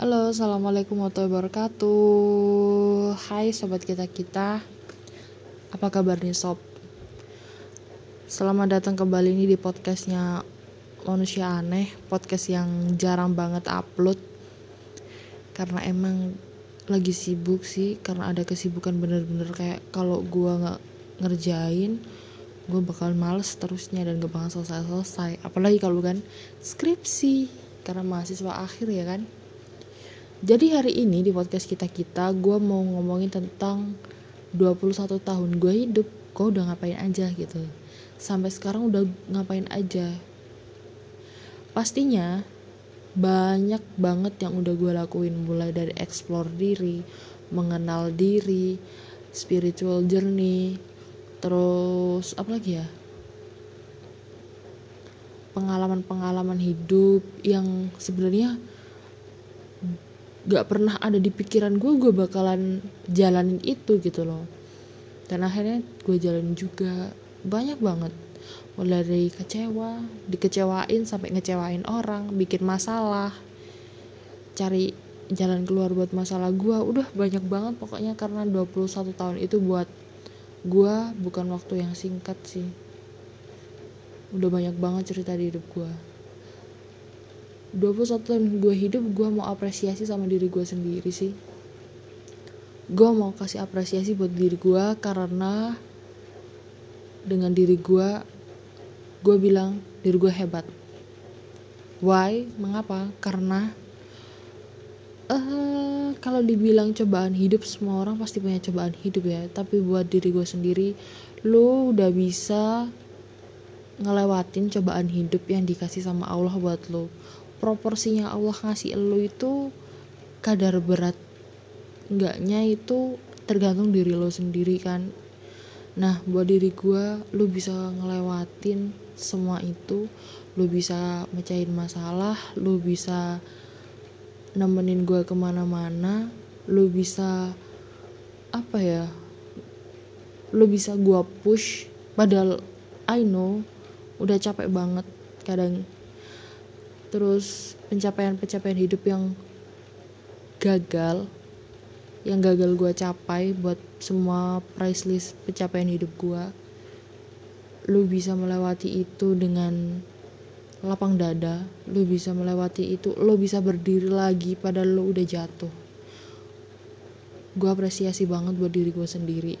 Halo, assalamualaikum warahmatullahi wabarakatuh. Hai sobat kita kita, apa kabar nih sob? Selamat datang kembali nih di podcastnya manusia aneh, podcast yang jarang banget upload karena emang lagi sibuk sih, karena ada kesibukan bener-bener kayak kalau gua nggak ngerjain, gue bakal males terusnya dan gak bakal selesai-selesai. Apalagi kalau kan skripsi, karena mahasiswa akhir ya kan jadi hari ini di podcast kita-kita gue mau ngomongin tentang 21 tahun gue hidup gue udah ngapain aja gitu. Sampai sekarang udah ngapain aja. Pastinya banyak banget yang udah gue lakuin mulai dari explore diri mengenal diri spiritual journey terus apa lagi ya? Pengalaman-pengalaman hidup yang sebenarnya gak pernah ada di pikiran gue gue bakalan jalanin itu gitu loh. Dan akhirnya gue jalanin juga banyak banget. Mulai dari kecewa dikecewain sampai ngecewain orang bikin masalah cari jalan keluar buat masalah gue udah banyak banget pokoknya karena 21 tahun itu buat gue bukan waktu yang singkat sih. Udah banyak banget cerita di hidup gue 21 tahun gue hidup gue mau apresiasi sama diri gue sendiri sih. Gue mau kasih apresiasi buat diri gue karena dengan diri gue gue bilang diri gue hebat. Why? Mengapa? Karena uh, kalau dibilang cobaan hidup semua orang pasti punya cobaan hidup ya. Tapi buat diri gue sendiri lo udah bisa ngelewatin cobaan hidup yang dikasih sama Allah buat lo proporsinya Allah ngasih lo itu kadar berat. Enggaknya itu tergantung diri lo sendiri kan. Nah buat diri gue lo bisa ngelewatin semua itu lo bisa mecahin masalah lo bisa nemenin gue ke mana-mana lo bisa apa ya lo bisa gue push padahal I know udah capek banget kadang terus pencapaian-pencapaian hidup yang gagal yang gagal gue capai buat semua price list pencapaian hidup gue lu bisa melewati itu dengan lapang dada lu bisa melewati itu lu bisa berdiri lagi pada lu udah jatuh. Gue apresiasi banget buat diri gue sendiri.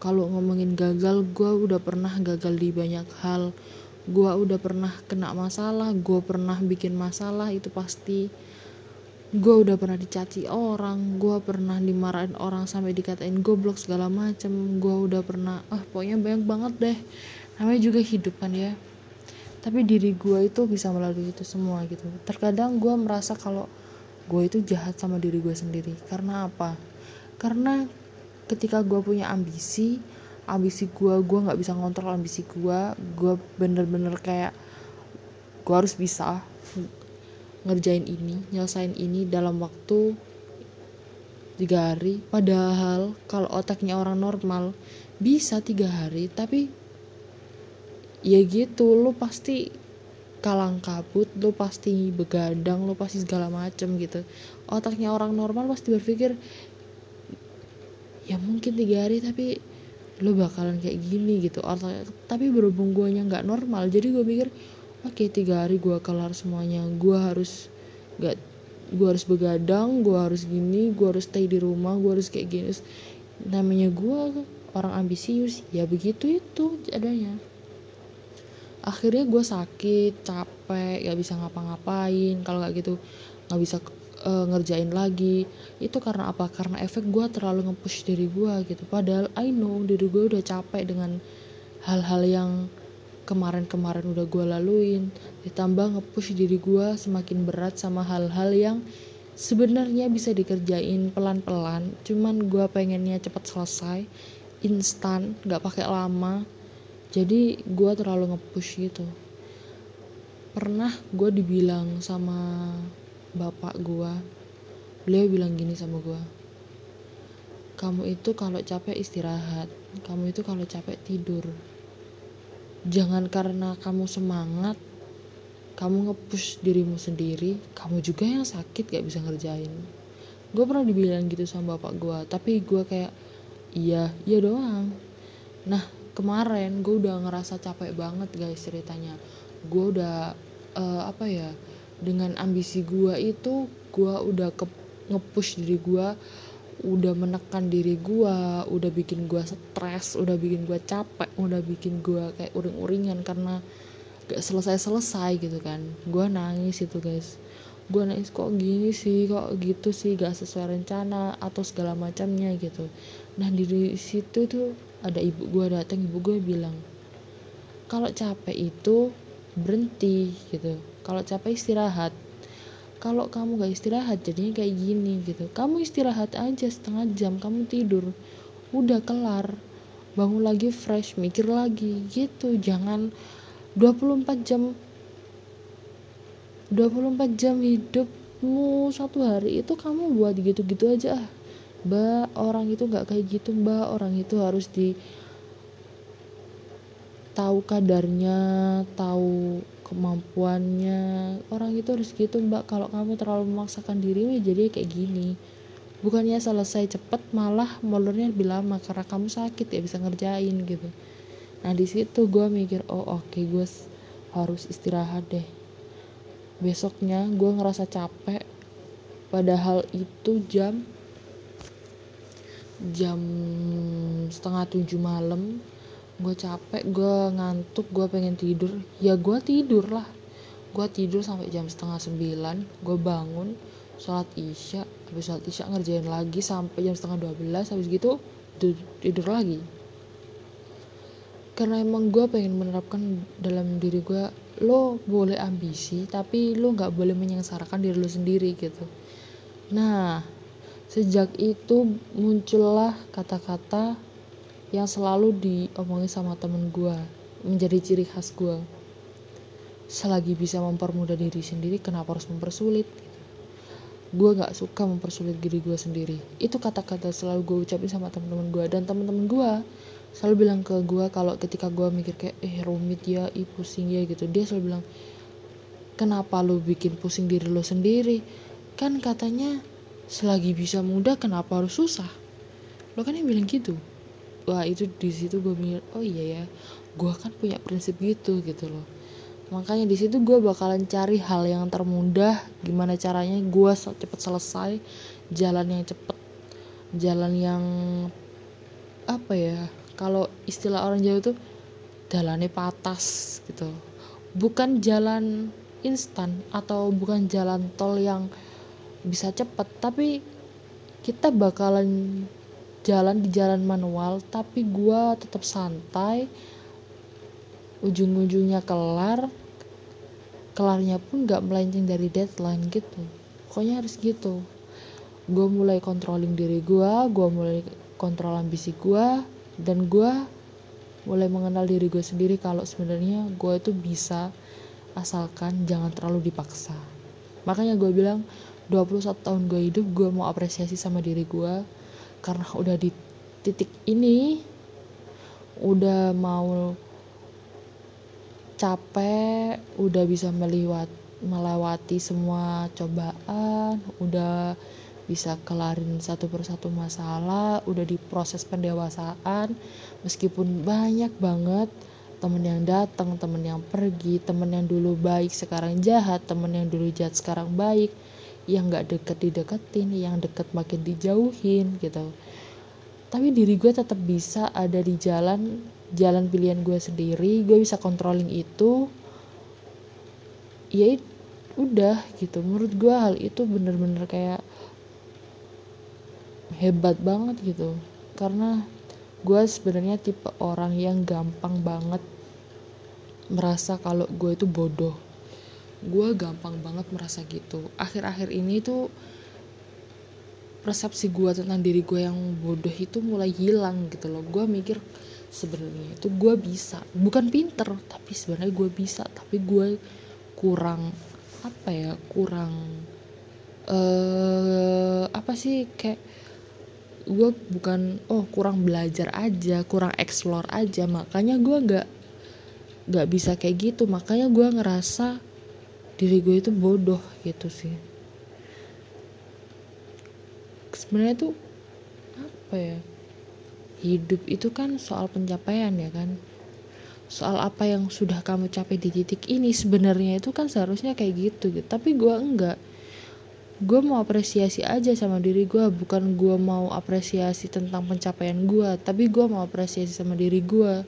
Kalau ngomongin gagal gue udah pernah gagal di banyak hal gue udah pernah kena masalah gue pernah bikin masalah itu pasti. Gue udah pernah dicaci orang gue pernah dimarahin orang sampai dikatain goblok segala macem. Gue udah pernah ah pokoknya banyak banget deh. Namanya juga hidup kan ya. Tapi diri gue itu bisa melalui itu semua gitu. Terkadang gue merasa kalau gue itu jahat sama diri gue sendiri. Karena apa? Karena ketika gue punya ambisi ambisi gue gue nggak bisa ngontrol ambisi gue gue bener-bener kayak gue harus bisa ngerjain ini nyelesain ini dalam waktu tiga hari. Padahal kalau otaknya orang normal bisa tiga hari tapi ya gitu lo pasti kalang kabut lo pasti begadang lo pasti segala macem gitu. Otaknya orang normal pasti berpikir ya mungkin tiga hari tapi lo bakalan kayak gini gitu. Atau tapi berhubung guanya nggak normal jadi gue pikir oke okay, tiga hari gue kelar semuanya. Gue harus gak gue harus begadang gue harus gini gue harus stay di rumah gue harus kayak gini. Namanya gue orang ambisius ya begitu itu adanya. Akhirnya gue sakit capek gak bisa ngapa-ngapain. Kalau nggak gitu nggak bisa uh, ngerjain lagi. Itu karena apa? Karena efek gue terlalu nge-push diri gue gitu. Padahal I know diri gue udah capek dengan hal-hal yang kemarin-kemarin udah gue laluin. Ditambah nge-push diri gue semakin berat sama hal-hal yang sebenarnya bisa dikerjain pelan-pelan. Cuman gue pengennya cepet selesai instan gak pakai lama. Jadi gue terlalu nge-push gitu. Pernah gue dibilang sama bapak gua beliau bilang gini sama gua kamu itu kalau capek istirahat kamu itu kalau capek tidur jangan karena kamu semangat kamu ngepush dirimu sendiri kamu juga yang sakit gak bisa ngerjain. Gue pernah dibilang gitu sama bapak gue tapi gue kayak iya iya doang. Nah kemarin gue udah ngerasa capek banget guys ceritanya. Gue udah uh, apa ya dengan ambisi gue itu gue udah ke ngepush diri gue udah menekan diri gue udah bikin gue stres udah bikin gue capek udah bikin gue kayak uring-uringan karena gak selesai-selesai gitu kan. Gue nangis itu guys. Gue nangis kok gini sih? Kok gitu sih? Gak sesuai rencana atau segala macamnya gitu. Nah di situ tuh ada ibu gue datang ibu gue bilang kalau capek itu berhenti gitu kalau capek istirahat. Kalau kamu gak istirahat jadinya kayak gini gitu. Kamu istirahat aja setengah jam kamu tidur. Udah kelar. Bangun lagi fresh mikir lagi. Gitu jangan 24 jam. 24 jam hidupmu satu hari itu kamu buat gitu-gitu aja. Ah mbak orang itu nggak kayak gitu mbak. Orang itu harus di tahu kadarnya tahu kemampuannya. Orang itu harus gitu mbak. Kalau kamu terlalu memaksakan diri ya jadi kayak gini. Bukannya selesai cepet malah molornya lebih lama karena kamu sakit ya bisa ngerjain gitu. Nah di situ gue mikir oh oke okay, gue harus istirahat deh. Besoknya gue ngerasa capek. Padahal itu jam jam setengah tujuh malam gue capek gue ngantuk gue pengen tidur. Ya gue tidur lah gue tidur sampai jam setengah sembilan gue bangun sholat isya habis sholat isya ngerjain lagi sampai jam setengah dua belas habis gitu tidur lagi. Karena emang gue pengen menerapkan dalam diri gue lo boleh ambisi tapi lo nggak boleh menyengsarakan diri lo sendiri gitu. Nah sejak itu muncullah kata-kata yang selalu diomongin sama temen gue menjadi ciri khas gue selagi bisa mempermudah diri sendiri kenapa harus mempersulit? Gue nggak suka mempersulit diri gue sendiri. Itu kata-kata selalu gue ucapin sama temen-temen gue dan temen-temen gue selalu bilang ke gue kalau ketika gue mikir kayak eh rumit ya ih pusing ya gitu. Dia selalu bilang kenapa lu bikin pusing diri lo sendiri? Kan katanya selagi bisa mudah kenapa harus susah? Lo kan yang bilang gitu wah itu di situ gue mikir oh iya ya gue kan punya prinsip gitu gitu loh. Makanya di situ gue bakalan cari hal yang termudah gimana caranya gue cepet selesai jalan yang cepet jalan yang apa ya kalau istilah orang Jawa tuh jalannya patas gitu. Bukan jalan instan atau bukan jalan tol yang bisa cepet tapi kita bakalan jalan di jalan manual tapi gua tetap santai. Ujung-ujungnya kelar kelarnya pun gak melenceng dari deadline gitu. Pokoknya harus gitu. Gue mulai controlling diri gue gue mulai kontrol ambisi gue dan gue mulai mengenal diri gue sendiri kalau sebenarnya gue itu bisa asalkan jangan terlalu dipaksa. Makanya gue bilang 21 tahun gue hidup gue mau apresiasi sama diri gue karena udah di titik ini udah mau capek udah bisa meliwat melewati semua cobaan udah bisa kelarin satu persatu masalah udah di proses pendewasaan. Meskipun banyak banget temen yang datang temen yang pergi temen yang dulu baik sekarang jahat temen yang dulu jahat sekarang baik yang gak deket dideketin yang deket makin dijauhin gitu. Tapi diri gue tetap bisa ada di jalan jalan pilihan gue sendiri gue bisa controlling itu. Ya udah gitu. Menurut gue hal itu bener-bener kayak hebat banget gitu. Karena gue sebenarnya tipe orang yang gampang banget merasa kalau gue itu bodoh gue gampang banget merasa gitu. Akhir-akhir ini tuh persepsi gue tentang diri gue yang bodoh itu mulai hilang gitu loh. Gue mikir sebenarnya itu gue bisa. Bukan pinter tapi sebenarnya gue bisa. Tapi gue kurang apa ya kurang uh, apa sih kayak gue bukan oh kurang belajar aja kurang explore aja. Makanya gue gak gak bisa kayak gitu. Makanya gue ngerasa diri gue itu bodoh gitu sih. Sebenarnya tuh apa ya hidup itu kan soal pencapaian ya kan? Soal apa yang sudah kamu capai di titik ini sebenarnya itu kan seharusnya kayak gitu gitu. Tapi gue enggak. Gue mau apresiasi aja sama diri gue bukan gue mau apresiasi tentang pencapaian gue tapi gue mau apresiasi sama diri gue.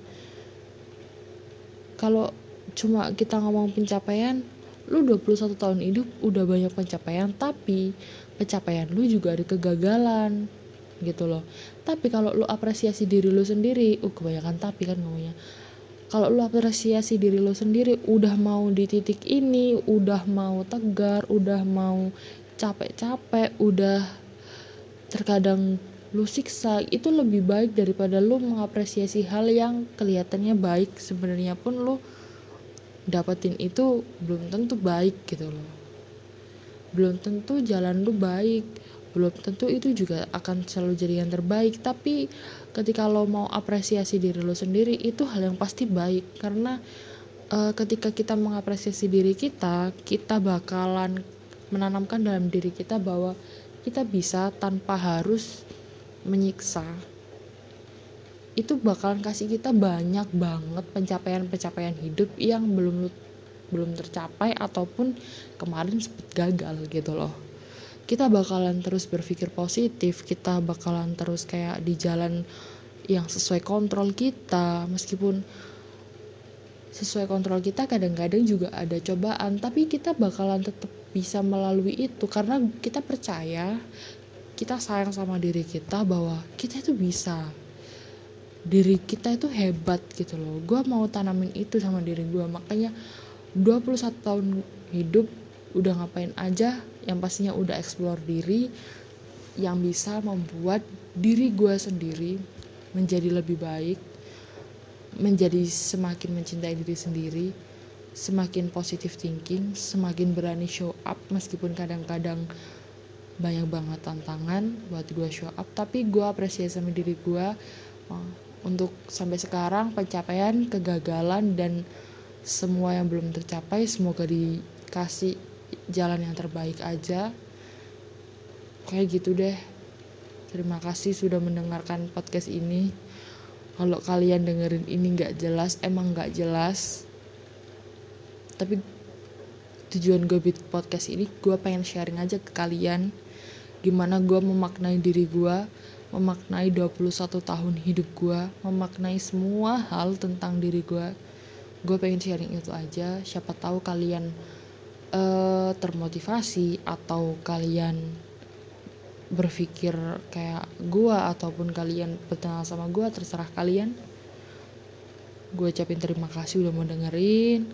Kalau cuma kita ngomong pencapaian lu 21 tahun hidup udah banyak pencapaian tapi pencapaian lu juga ada kegagalan gitu loh. Tapi kalau lu apresiasi diri lu sendiri uh kebanyakan tapi kan ngomongnya. Kalau lu apresiasi diri lu sendiri udah mau di titik ini udah mau tegar udah mau capek-capek udah terkadang lu siksa itu lebih baik daripada lu mengapresiasi hal yang kelihatannya baik. Sebenarnya pun lu dapetin itu belum tentu baik gitu loh. Belum tentu jalan lu baik. Belum tentu itu juga akan selalu jadi yang terbaik. Tapi ketika lo mau apresiasi diri lo sendiri itu hal yang pasti baik. Karena uh, ketika kita mengapresiasi diri kita kita bakalan menanamkan dalam diri kita bahwa kita bisa tanpa harus menyiksa itu bakalan kasih kita banyak banget pencapaian-pencapaian hidup yang belum belum tercapai ataupun kemarin sempat gagal gitu loh. Kita bakalan terus berpikir positif kita bakalan terus kayak di jalan yang sesuai kontrol kita meskipun sesuai kontrol kita kadang-kadang juga ada cobaan tapi kita bakalan tetap bisa melalui itu karena kita percaya kita sayang sama diri kita bahwa kita itu bisa diri kita itu hebat gitu loh. Gue mau tanamin itu sama diri gue makanya 21 tahun hidup udah ngapain aja yang pastinya udah explore diri yang bisa membuat diri gue sendiri menjadi lebih baik menjadi semakin mencintai diri sendiri semakin positif thinking, semakin berani show up meskipun kadang-kadang banyak banget tantangan buat gue show up. Tapi gue apresiasi sama diri gue untuk sampai sekarang pencapaian kegagalan dan semua yang belum tercapai semoga dikasih jalan yang terbaik aja. Kayak gitu deh. Terima kasih sudah mendengarkan podcast ini. Kalau kalian dengerin ini nggak jelas emang nggak jelas. Tapi tujuan gue bikin podcast ini gue pengen sharing aja ke kalian. Gimana gue memaknai diri gue memaknai 21 tahun hidup gue memaknai semua hal tentang diri gue gue pengen sharing itu aja siapa tahu kalian uh, termotivasi atau kalian berpikir kayak gue ataupun kalian berkenal sama gue terserah kalian gue ucapin terima kasih udah mau dengerin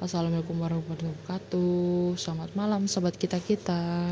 Wassalamualaikum warahmatullahi wabarakatuh. Selamat malam sobat kita-kita.